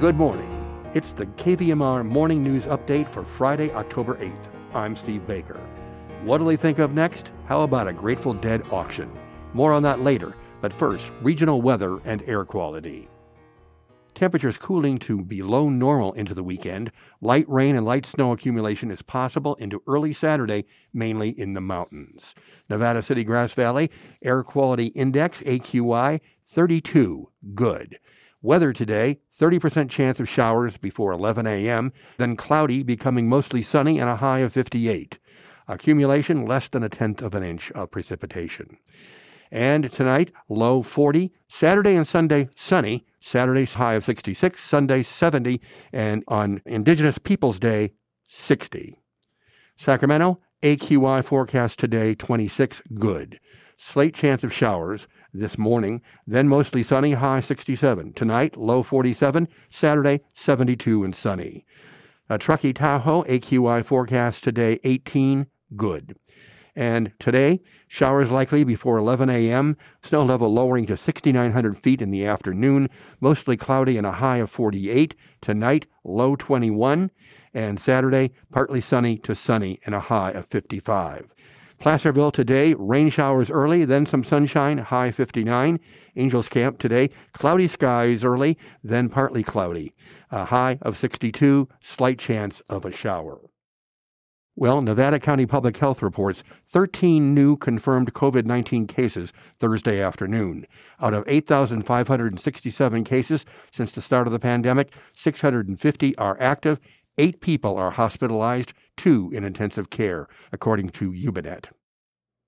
Good morning. It's the KVMR Morning News Update for Friday, October 8th. I'm Steve Baker. What'll they think of next? How about a Grateful Dead auction? More on that later, but first, regional weather and air quality. Temperatures cooling to below normal into the weekend. Light rain and light snow accumulation is possible into early Saturday, mainly in the mountains. Nevada City Grass Valley, Air Quality Index, AQI, 32, good. Weather today 30% chance of showers before 11 a.m., then cloudy, becoming mostly sunny, and a high of 58. Accumulation less than a tenth of an inch of precipitation. And tonight, low 40. Saturday and Sunday, sunny. Saturday's high of 66, Sunday 70, and on Indigenous Peoples Day, 60. Sacramento, AQI forecast today 26, good. Slight chance of showers this morning, then mostly sunny, high 67. Tonight, low 47. Saturday, 72 and sunny. A Truckee Tahoe, AQI forecast today 18, good. And today, showers likely before 11 a.m., snow level lowering to 6,900 feet in the afternoon, mostly cloudy and a high of 48. Tonight, low 21. And Saturday, partly sunny to sunny and a high of 55. Placerville today, rain showers early, then some sunshine, high 59. Angels Camp today, cloudy skies early, then partly cloudy, a high of 62, slight chance of a shower. Well, Nevada County Public Health reports 13 new confirmed COVID 19 cases Thursday afternoon. Out of 8,567 cases since the start of the pandemic, 650 are active Eight people are hospitalized, two in intensive care, according to YubaNet.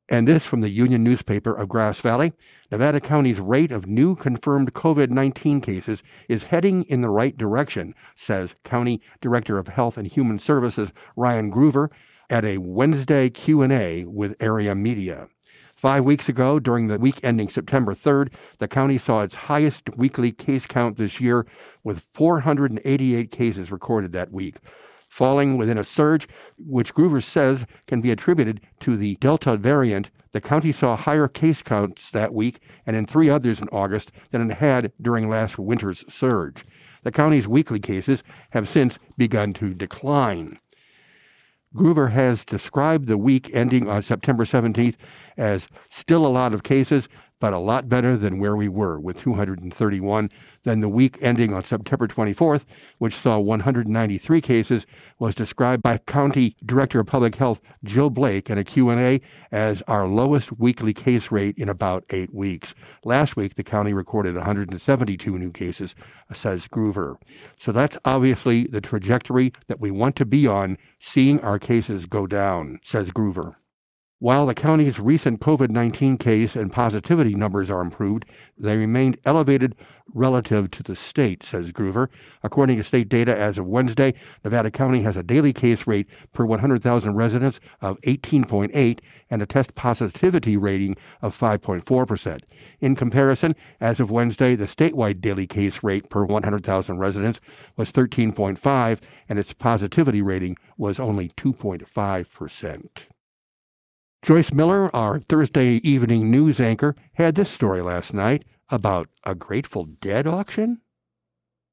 And this from the Union newspaper of Grass Valley. Nevada County's rate of new confirmed COVID 19 cases is heading in the right direction, says County Director of Health and Human Services Ryan Gruver at a Wednesday Q&A with area media. Five weeks ago, during the week ending September 3rd, the county saw its highest weekly case count this year, with 488 cases recorded that week, falling within a surge which Gruver says can be attributed to the Delta variant. The county saw higher case counts that week and in three others in August than it had during last winter's surge. The county's weekly cases have since begun to decline. Gruver has described the week ending on September 17th as still a lot of cases, but a lot better than where we were with 231. Then the week ending on September 24th, which saw 193 cases, was described by County Director of Public Health Jill Blake in a Q&A as our lowest weekly case rate in about 8 weeks. Last week the county recorded 172 new cases, says Gruver. So that's obviously the trajectory that we want to be on, seeing our cases go down, says Gruver. While the county's recent COVID 19 case and positivity numbers are improved, they remained elevated relative to the state, says Gruver. According to state data as of Wednesday, Nevada County has a daily case rate per 100,000 residents of 18.8 and a test positivity rating of 5.4%. In comparison, as of Wednesday, the statewide daily case rate per 100,000 residents was 13.5 and its positivity rating was only 2.5%. Joyce Miller, our Thursday evening news anchor, had this story last night about a Grateful Dead auction.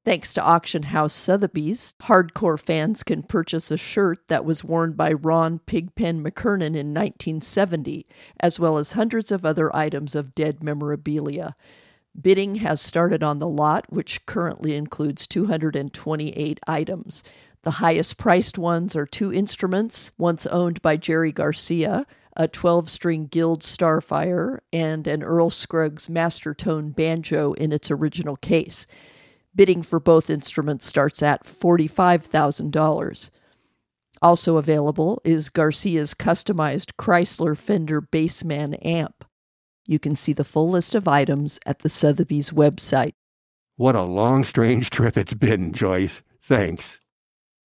Thanks to Auction House Sotheby's, hardcore fans can purchase a shirt that was worn by Ron Pigpen McKernan in 1970, as well as hundreds of other items of dead memorabilia. Bidding has started on the lot, which currently includes 228 items. The highest priced ones are two instruments, once owned by Jerry Garcia, a 12 string Guild Starfire, and an Earl Scruggs Mastertone banjo in its original case. Bidding for both instruments starts at $45,000. Also available is Garcia's customized Chrysler Fender Bassman amp. You can see the full list of items at the Sotheby's website. What a long, strange trip it's been, Joyce. Thanks.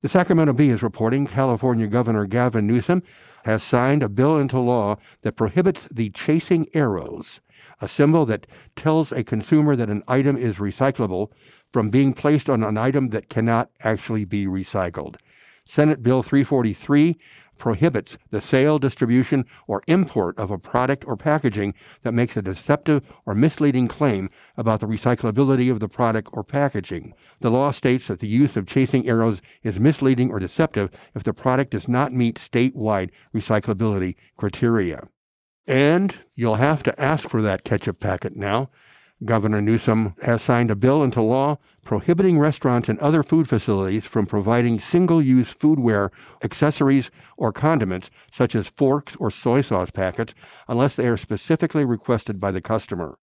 The Sacramento Bee is reporting California Governor Gavin Newsom has signed a bill into law that prohibits the chasing arrows, a symbol that tells a consumer that an item is recyclable, from being placed on an item that cannot actually be recycled. Senate Bill 343 prohibits the sale, distribution, or import of a product or packaging that makes a deceptive or misleading claim about the recyclability of the product or packaging. The law states that the use of chasing arrows is misleading or deceptive if the product does not meet statewide recyclability criteria. And you'll have to ask for that ketchup packet now. Governor Newsom has signed a bill into law prohibiting restaurants and other food facilities from providing single use foodware, accessories, or condiments, such as forks or soy sauce packets, unless they are specifically requested by the customer.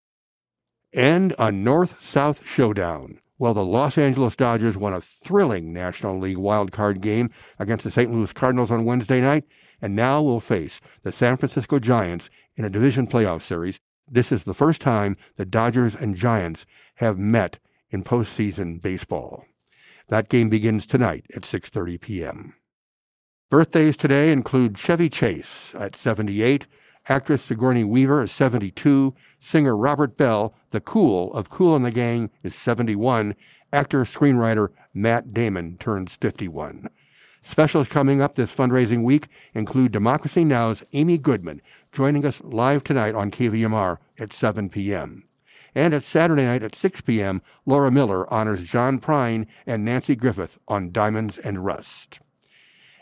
And a north south showdown. Well, the Los Angeles Dodgers won a thrilling National League wild card game against the St. Louis Cardinals on Wednesday night, and now will face the San Francisco Giants in a division playoff series this is the first time the Dodgers and Giants have met in postseason baseball. That game begins tonight at 6:30 p.m. Birthdays today include Chevy Chase at 78, actress Sigourney Weaver is 72, singer Robert Bell, the Kool of Kool and the Gang, is 71, actor screenwriter Matt Damon turns 51. Specials coming up this fundraising week include Democracy Now!'s Amy Goodman joining us live tonight on KVMR at 7 p.m. And at Saturday night at 6 p.m., Laura Miller honors John Prine and Nanci Griffith on Diamonds and Rust.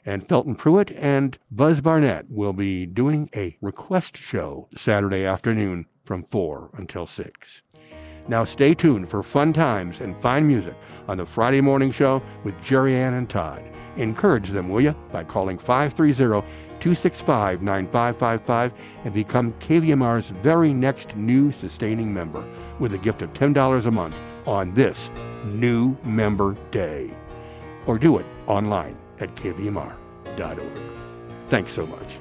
And Felton Pruitt and Buzz Barnett will be doing a request show Saturday afternoon from 4 until 6. Now stay tuned for fun times and fine music on the Friday morning show with Jerry Ann and Todd. Encourage them, will you, by calling 530 265 9555 and become KVMR's very next new sustaining member with a gift of $10 a month on this new member day. Or do it online at kvmr.org. Thanks so much.